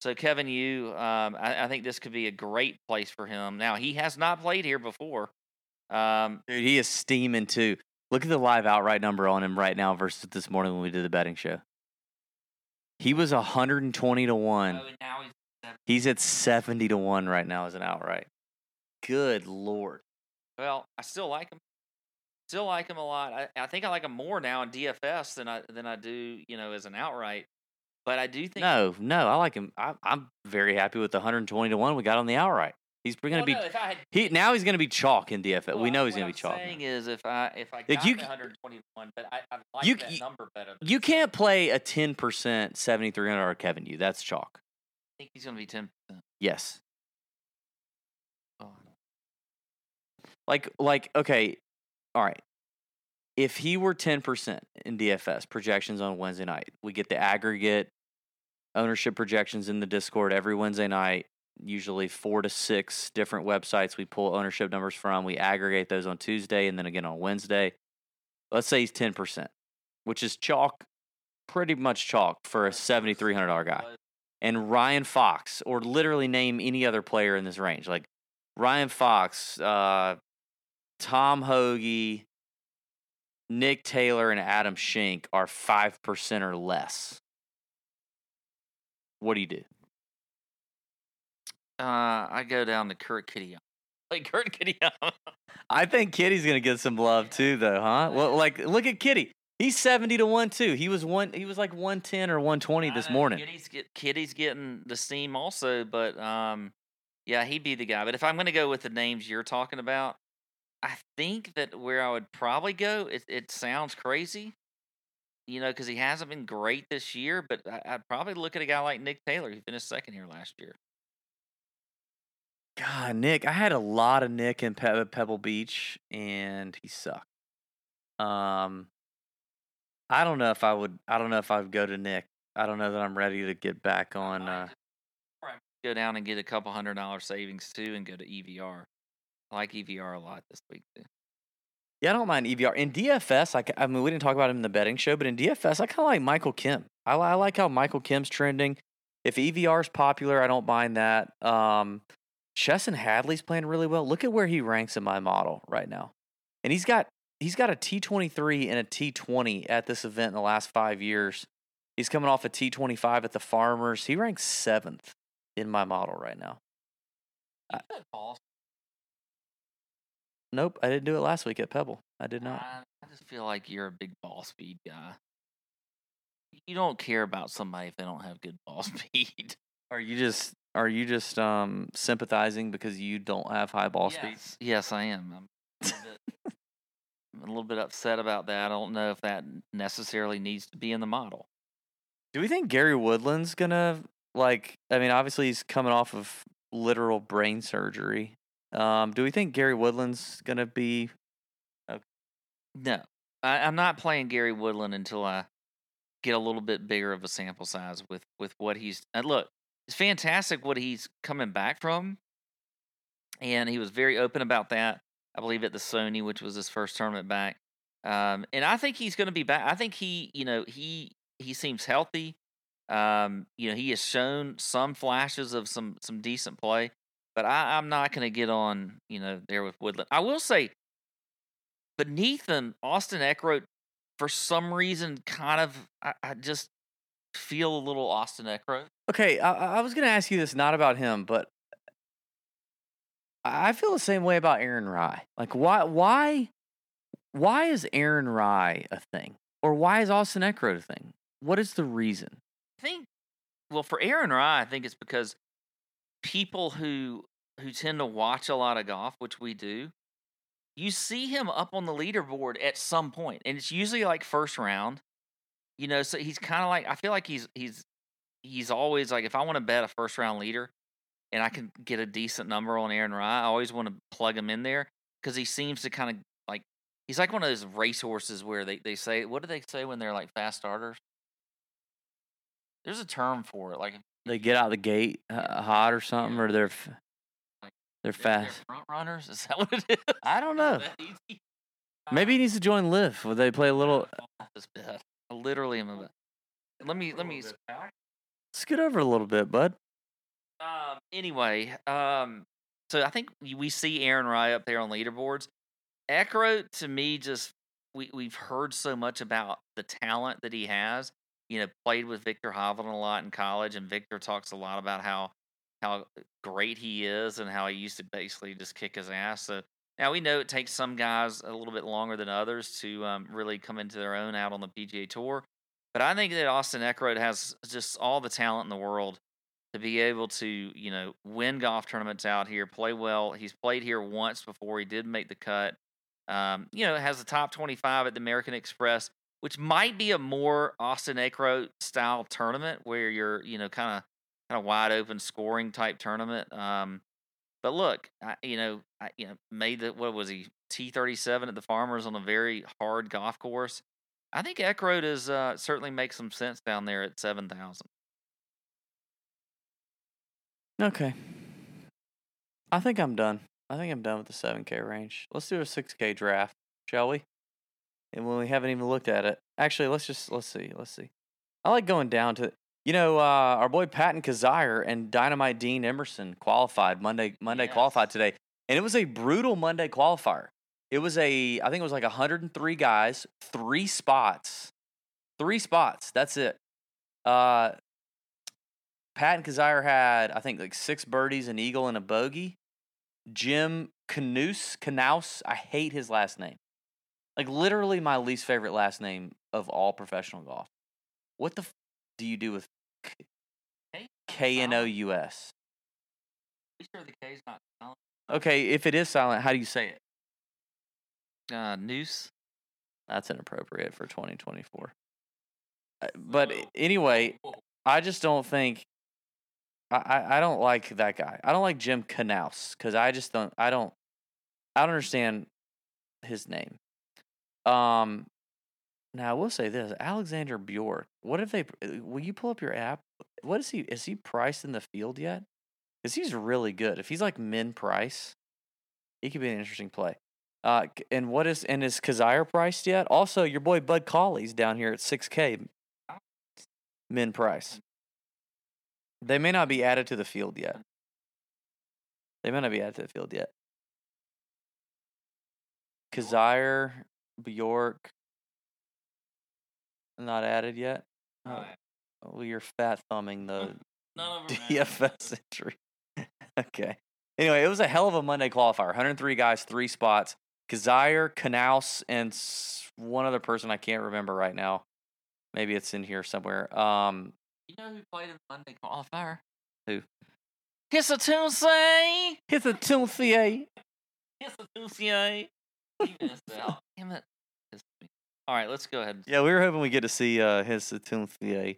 S3: So Kevin Yu, um, I, I, think this could be a great place for him. Now he has not played here before.
S2: Um, Dude, he is steaming too. Look at the live outright number on him right now versus this morning when we did the betting show. He was 120 to one. Oh, he's, he's at 70 to one right now as an outright. Good lord.
S3: Well, I still like him. Still like him a lot. I, I think I like him more now in DFS than I than I do, you know, as an outright. But I do think
S2: no, no, I like him. I, am very happy with the 120 to one we got on the outright. He's going to well, be no, had, he now he's going to be chalk in DFS. Well, we know he's going to be chalk.
S3: Saying is if I if I got you, 121, but I, I like
S2: you,
S3: that number better.
S2: You can't play a 10 percent 7300 or Kevin Yu. That's chalk.
S3: I think he's going to be 10 percent.
S2: Yes. Oh. Like like okay, all right. If he were 10% in DFS projections on Wednesday night, we get the aggregate ownership projections in the Discord every Wednesday night, usually four to six different websites we pull ownership numbers from. We aggregate those on Tuesday and then again on Wednesday. Let's say he's 10%, which is chalk, pretty much chalk for a $7,300 guy. And Ryan Fox, or literally name any other player in this range, like Ryan Fox, uh, Tom Hoge, Nick Taylor, and Adam Schenk are 5% or less. What do you do?
S3: Uh, I go down to Kurt Kitty. Like Kurt Kitty.
S2: I think Kitty's gonna get some love too, though, huh? Well, like look at Kitty. He's seventy to one too. He was one. He was like one ten or one twenty this morning.
S3: Kitty's, get, Kitty's getting the steam also, but um, yeah, he'd be the guy. But if I'm going to go with the names you're talking about, I think that where I would probably go, it, it sounds crazy, you know, because he hasn't been great this year, but I, I'd probably look at a guy like Nick Taylor, who finished second here last year.
S2: God, Nick, I had a lot of Nick in Pe- Pebble Beach, and he sucked. Um, I don't know if I would. I don't know if I would go to Nick. I don't know that I'm ready to get back on. Uh,
S3: just- or I might Go down and get a couple hundred dollar savings too, and go to EVR. I like EVR a lot this week too.
S2: Yeah, I don't mind EVR in DFS. Like, I mean, we didn't talk about him in the betting show, but in DFS, I kind of like Michael Kim. I, I like how Michael Kim's trending. If EVR is popular, I don't mind that. Um, Chesson Hadley's playing really well. Look at where he ranks in my model right now, and he's got he's got a T twenty three and a T twenty at this event in the last five years. He's coming off a T twenty five at the Farmers. He ranks seventh in my model right now. I-
S3: Boston.
S2: Nope, I didn't do it last week at Pebble. I did not.
S3: I, I just feel like you're a big ball speed guy. You don't care about somebody if they don't have good ball speed.
S2: Are you just are you just um sympathizing because you don't have high ball speed?
S3: yes. yes, I am. I'm a, bit, I'm a little bit upset about that. I don't know if that necessarily needs to be in the model.
S2: Do we think Gary Woodland's gonna like? I mean, obviously he's coming off of literal brain surgery. Um, do we think Gary Woodland's gonna be?
S3: No, I, I'm not playing Gary Woodland until I get a little bit bigger of a sample size with with what he's. And look, it's fantastic what he's coming back from, and he was very open about that. I believe at the Sony, which was his first tournament back, um, and I think he's going to be back. I think he, you know, he he seems healthy. Um, you know, he has shown some flashes of some some decent play, but I, I'm not going to get on, you know, there with Woodland. I will say beneath him, Austin Eckroat, for some reason, kind of, I, I just feel a little Austin Eckroat.
S2: Okay, I, I was gonna ask you this not about him, but I I feel the same way about Aaron Rai. Like, why why why is Aaron Rai a thing, or why is Austin Eckroat a thing? What is the reason?
S3: I think, well, for Aaron Rai, I think it's because people who who tend to watch a lot of golf, which we do, you see him up on the leaderboard at some point, and it's usually like first round. You know, so he's kind of like I feel like he's he's he's always like if I want to bet a first round leader, and I can get a decent number on Aaron Rai, I always want to plug him in there because he seems to kind of like he's like one of those racehorses where they they say what do they say when they're like fast starters? There's a term for it, like
S2: They get out the gate uh, hot or something, or they're f- they're
S3: they're- they're
S2: fast.
S3: front runners. Is that what it is?
S2: I don't know. Maybe he needs to join LIV. Would they play a little?
S3: I just bet. I literally am a. Let me let me.
S2: Scoot over a little bit, bud.
S3: Um. Anyway. Um. So I think we see Aaron Rai up there on leaderboards. Eckroat to me just we we've heard so much about the talent that he has. You know, played with Viktor Hovland a lot in college, and Viktor talks a lot about how how great he is and how he used to basically just kick his ass. So now we know it takes some guys a little bit longer than others to um, really come into their own out on the PGA Tour. But I think that Austin Eckroat has just all the talent in the world to be able to, you know, win golf tournaments out here, play well. He's played here once before. He did make the cut. Um, you know, has the top 25 at the American Express, which might be a more Austin Eckroat style tournament where you're, you know, kind of kind of wide open scoring type tournament. Um, but look, I, you know, I, you know, made the what was he T thirty seven at the Farmers on a very hard golf course. I think Eckroat is uh, certainly makes some sense down there at seven thousand.
S2: Okay. I think I'm done. I think I'm done with the 7K range. Let's do a 6K draft, shall we? And when we haven't even looked at it. Actually, let's just let's see. Let's see. I like going down to you know, uh, our boy Patton Kizzire and Dynamite Dean Emerson qualified Monday Monday qualified today. And it was a brutal Monday qualifier. It was a I think it was like 103 guys, three spots. Three spots. That's it. Uh Pat and Kizzire had, I think, like six birdies, an eagle, and a bogey. Jim Canoose, Canouse, I hate his last name. Like literally my least favorite last name of all professional golf. What the f- do you do with K- N O U S?
S3: You sure the K's not silent?
S2: Okay, if it is silent, how do you say it?
S3: Uh, noose.
S2: That's inappropriate for 2024. Uh, But anyway, I just don't think. I, I, I don't like that guy. I don't like Jim Knous because I just don't. I don't. I don't understand his name. Um. Now I will say this: Alexander Bjork. What if they? uh, Will you pull up your app? What is he? Is he priced in the field yet? Because he's really good. If he's like min price, he could be an interesting play. Uh, and what is and is Kizzire priced yet? Also, your boy Bud Cauley's down here at six K min price. They may not be added to the field yet. They may not be added to the field yet. Kizzire, Bjork, not added yet. Oh, well, you're fat thumbing the. DFS entry. okay. Anyway, it was a hell of a Monday qualifier. 103 guys, three spots. Kizzire, Knous, and one other person I can't remember right now. Maybe it's in here somewhere. Um,
S3: You know who played in the Monday qualifier?
S2: Who?
S3: Hisatsune.
S2: It's a Tunfier.
S3: Hisatsune. Damn it. All right, let's go ahead.
S2: Yeah, we were hoping we get to see uh, his Tunfier.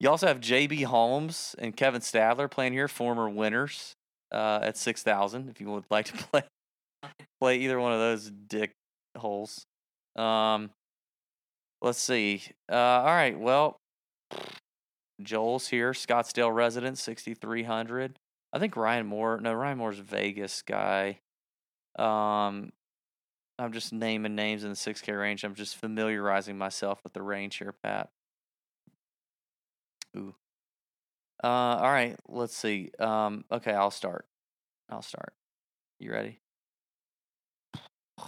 S2: You also have J.B. Holmes and Kevin Stadler playing here, former winners uh, at 6,000 if you would like to play play either one of those dick holes. Um, let's see. Uh, all right, well, Joel's here, Scottsdale resident, 6,300. I think Ryan Moore, no, Ryan Moore's Vegas guy. Um, I'm just naming names in the 6K range. I'm just familiarizing myself with the range here, Pat. Ooh. Uh, all right, let's see. Um, okay, I'll start. I'll start. You ready?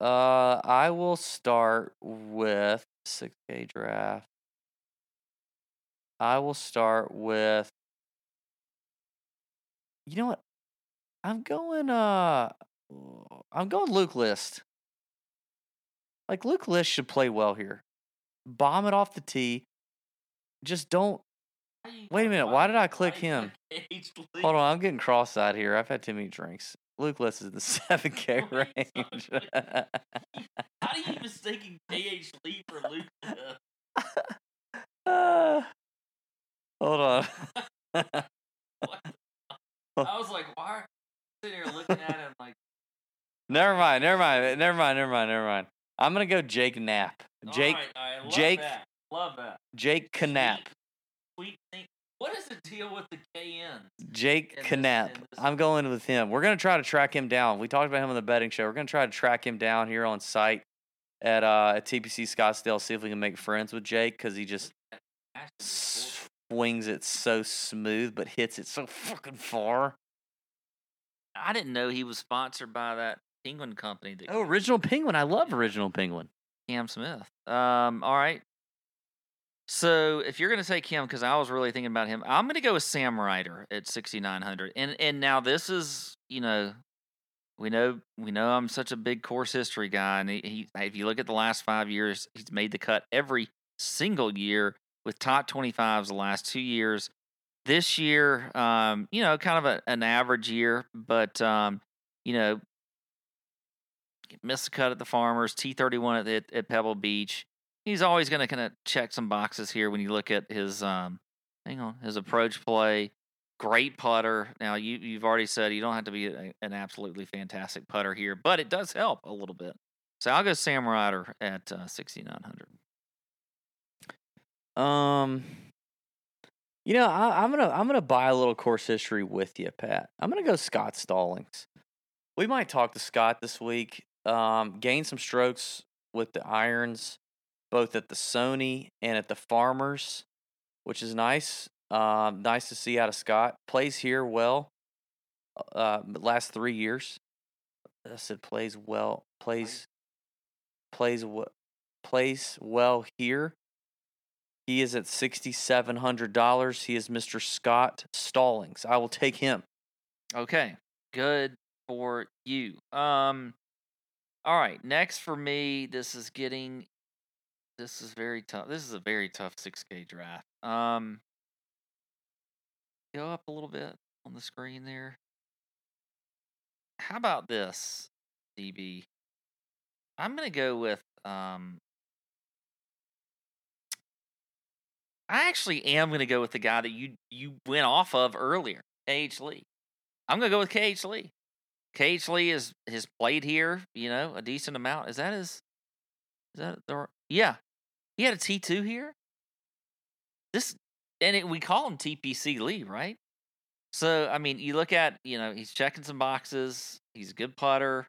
S2: Uh, I will start with 6K draft. I will start with. You know what? I'm going. Uh, I'm going Luke List. Like Luke List should play well here. Bomb it off the tee. Just don't. Wait a minute, why did I click him? Hold on, I'm getting cross-eyed here. I've had too many drinks. Luke List is the 7K
S3: What are you
S2: range.
S3: How do you mistaking KH Lee for Luke?
S2: Uh, hold on.
S3: I was like, why are you sitting here looking at
S2: never mind, never mind, never mind, never mind, never mind. I'm gonna go Jake Knapp. Jake
S3: right, love
S2: Jake-
S3: that. Love that.
S2: Jake Knapp.
S3: Sweet thing. What is the deal with the KNs?
S2: Jake Knapp. I'm going with him. We're gonna try to track him down. We talked about him on the betting show. We're gonna try to track him down here on site at uh at TPC Scottsdale. See if we can make friends with Jake because he just swings it so smooth but hits it so fucking far.
S3: I didn't know he was sponsored by that penguin company that
S2: Oh, original Penguin. I love original Penguin.
S3: Cam Smith. Um, all right. So if you're gonna take him, because I was really thinking about him, I'm gonna go with Sam Ryder at 6,900. And and now this is, you know, we know we know I'm such a big course history guy, and he, he if you look at the last five years, he's made the cut every single year with top 25s the last two years. This year, um, you know, kind of a, an average year, but um, you know, missed the cut at the Farmers, T31 at, at, Pebble Beach. He's always going to kind of check some boxes here when you look at his, um, hang on, his approach play. Great putter. Now you you've already said you don't have to be a, an absolutely fantastic putter here, but it does help a little bit. So I'll go Sam Ryder at uh, 6,900.
S2: Um, you know, I, I'm gonna I'm gonna buy a little course history with you, Pat. I'm gonna go Scott Stallings. We might talk to Scott this week. Um, gain some strokes with the irons, both at the Sony and at the Farmers, which is nice. Um, nice to see out of Scott. Plays here well. Uh, last three years. I said plays well. Plays plays well. Plays well here. He is at sixty-seven hundred dollars. He is Mr. Scott Stallings. I will take him.
S3: Okay, good for you. Um, all right. Next for me, this is getting this is very tough. This is a very tough 6K draft. Um, go up a little bit on the screen there. How about this, DB? I'm gonna go with um. I actually am gonna go with the guy that you you went off of earlier, KH Lee. I'm gonna go with KH Lee. KH Lee is has played here, you know, a decent amount. Is that his? Is that the? Yeah, he had a T two here. This and it, we call him TPC Lee, right? So I mean, you look at you know he's checking some boxes. He's a good putter.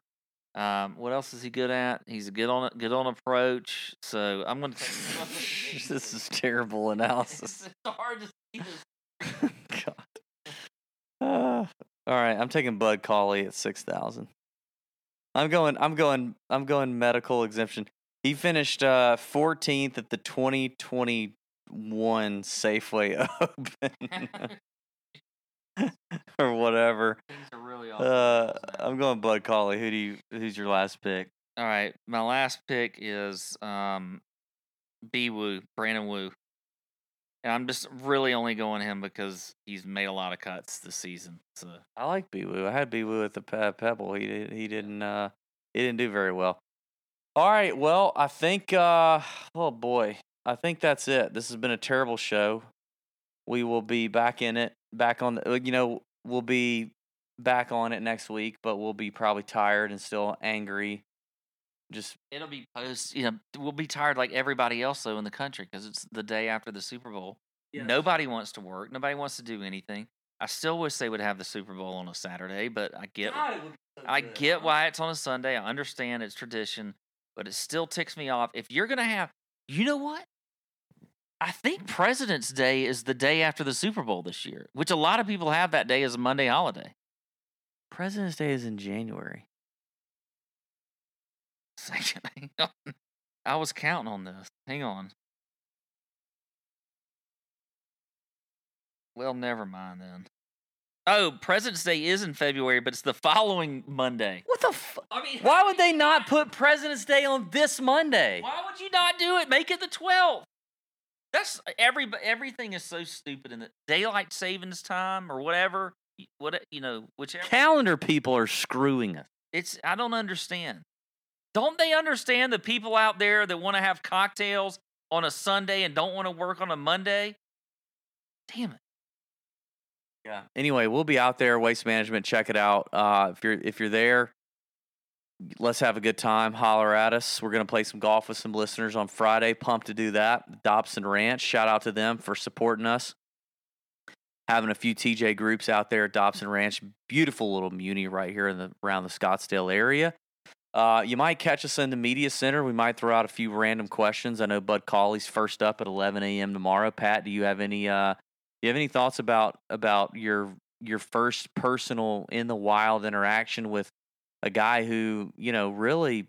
S3: Um, what else is he good at? He's good on good on approach. So I'm going to
S2: this is terrible analysis.
S3: it's hard to see this.
S2: God. Uh, all right, I'm taking Bud Cauley at six thousand. I'm going. I'm going. I'm going medical exemption. He finished uh, 14th at the 2021 Safeway Open. or whatever.
S3: Things are really off.
S2: Uh, I'm going Bud Cauley. Who do you? Who's your last pick?
S3: All right, my last pick is um, B Woo, Brandon Wu. And I'm just really only going him because he's made a lot of cuts this season. So
S2: I like Bwoo. I had Bwoo at the Pe- Pebble. He did, he didn't uh he didn't do very well. All right, well, I think uh oh boy. I think that's it. This has been a terrible show. We will be back in it, back on the you know, we'll be back on it next week, but we'll be probably tired and still angry. Just
S3: it'll be post. You know, we'll be tired like everybody else though in the country because it's the day after the Super Bowl. Nobody wants to work. Nobody wants to do anything. I still wish they would have the Super Bowl on a Saturday, but I get I get why it's on a Sunday. I understand it's tradition, but it still ticks me off. If you're gonna have, you know what? I think President's Day is the day after the Super Bowl this year, which a lot of people have that day as a Monday holiday.
S2: President's Day is in January.
S3: Second, hang on. I was counting on this. Hang on. Well, never mind then. Oh, President's Day is in February, but it's the following Monday.
S2: What the f-
S3: I mean,
S2: Why would they not put President's Day on this Monday?
S3: Why would you not do it? Make it the 12th. That's every everything is so stupid in the daylight savings time or whatever. What you know, whichever.
S2: Calendar people are screwing us.
S3: It's I don't understand. Don't they understand the people out there that want to have cocktails on a Sunday and don't want to work on a Monday? Damn it.
S2: Yeah. Anyway, we'll be out there. Waste management. Check it out. Uh, if you're if you're there, let's have a good time. Holler at us. We're gonna play some golf with some listeners on Friday. Pumped to do that. Dobson Ranch. Shout out to them for supporting us. Having a few TJ groups out there at Dobson Ranch. Beautiful little muni right here in the around the Scottsdale area. Uh, you might catch us in the media center. We might throw out a few random questions. I know Bud Cauley's first up at 11 a.m. tomorrow. Pat, do you have any? Uh, do you have any thoughts about about your your first personal in the wild interaction with a guy who you know really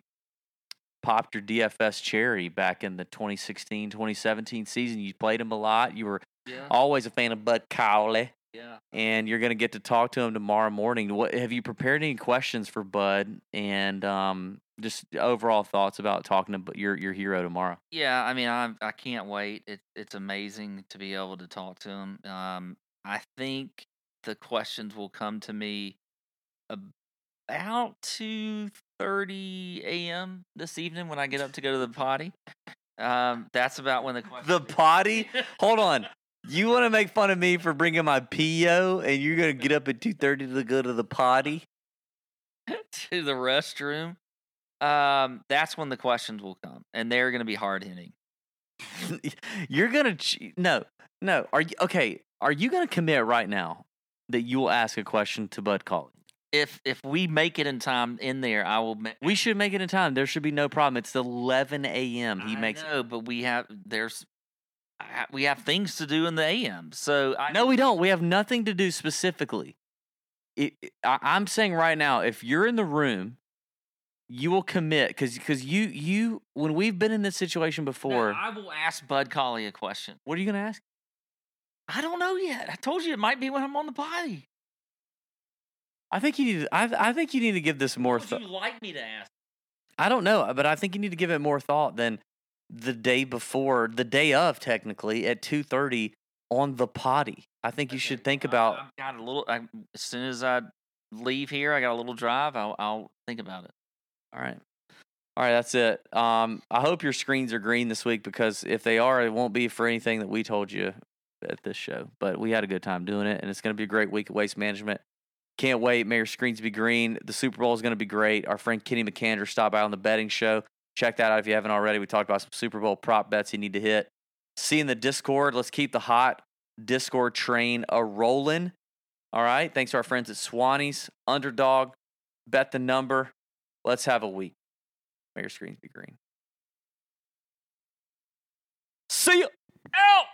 S2: popped your DFS cherry back in the 2016 2017 season? You played him a lot. You were
S3: Yeah.
S2: always a fan of Bud Cauley
S3: Yeah.
S2: and you're going to get to talk to him tomorrow morning. What have you prepared any questions for Bud and um, just overall thoughts about talking to your your hero tomorrow?
S3: Yeah, I mean, I I can't wait. It, it's amazing to be able to talk to him. Um, I think the questions will come to me about two thirty a.m. this evening when I get up to go to the potty. Um, that's about when the
S2: The potty? Hold on. You want to make fun of me for bringing my PO and you're going to get up at 2:30 to go to the potty?
S3: to the restroom. Um, that's when the questions will come, and they're going to be hard hitting.
S2: you're going to ch- No. No. Are you okay? Are you going to commit right now that you will ask a question to Bud Cauley?
S3: If if we make it in time in there, I will. Ma-
S2: We should make it in time. There should be no problem. It's 11 a.m. He
S3: I
S2: makes
S3: know, but we have there's I we have things to do in the AM. So I
S2: No, we don't. We have nothing to do specifically. It, it- I, I'm saying right now, if you're in the room, you will commit because because you you when we've been in this situation
S3: No,
S2: before.
S3: I will ask Bud Cauley a question.
S2: what are you gonna ask?
S3: I don't know yet. I told you it might be when I'm on the potty.
S2: I think you need. To, I I think you need to give this more
S3: What
S2: thought.
S3: would you like me to ask?
S2: I don't know, but I think you need to give it more thought than the day before, the day of, technically at two thirty on the potty. I think you should think about.
S3: I've got a little. I, as soon as I leave here, I got a little drive. I'll, I'll think about it.
S2: All right. All right, that's it. Um, I hope your screens are green this week because if they are, it won't be for anything that we told you at this show. But we had a good time doing it, and it's going to be a great week of waste management. Can't wait. May your screens be green. The Super Bowl is going to be great. Our friend Kenny McCandre stopped by on the betting show. Check that out if you haven't already. We talked about some Super Bowl prop bets you need to hit. See in the Discord. Let's keep the hot Discord train a rolling. All right. Thanks to our friends at Swannies, Underdog, Bet the Number. Let's have a week. May your screens be green. See ya. Out.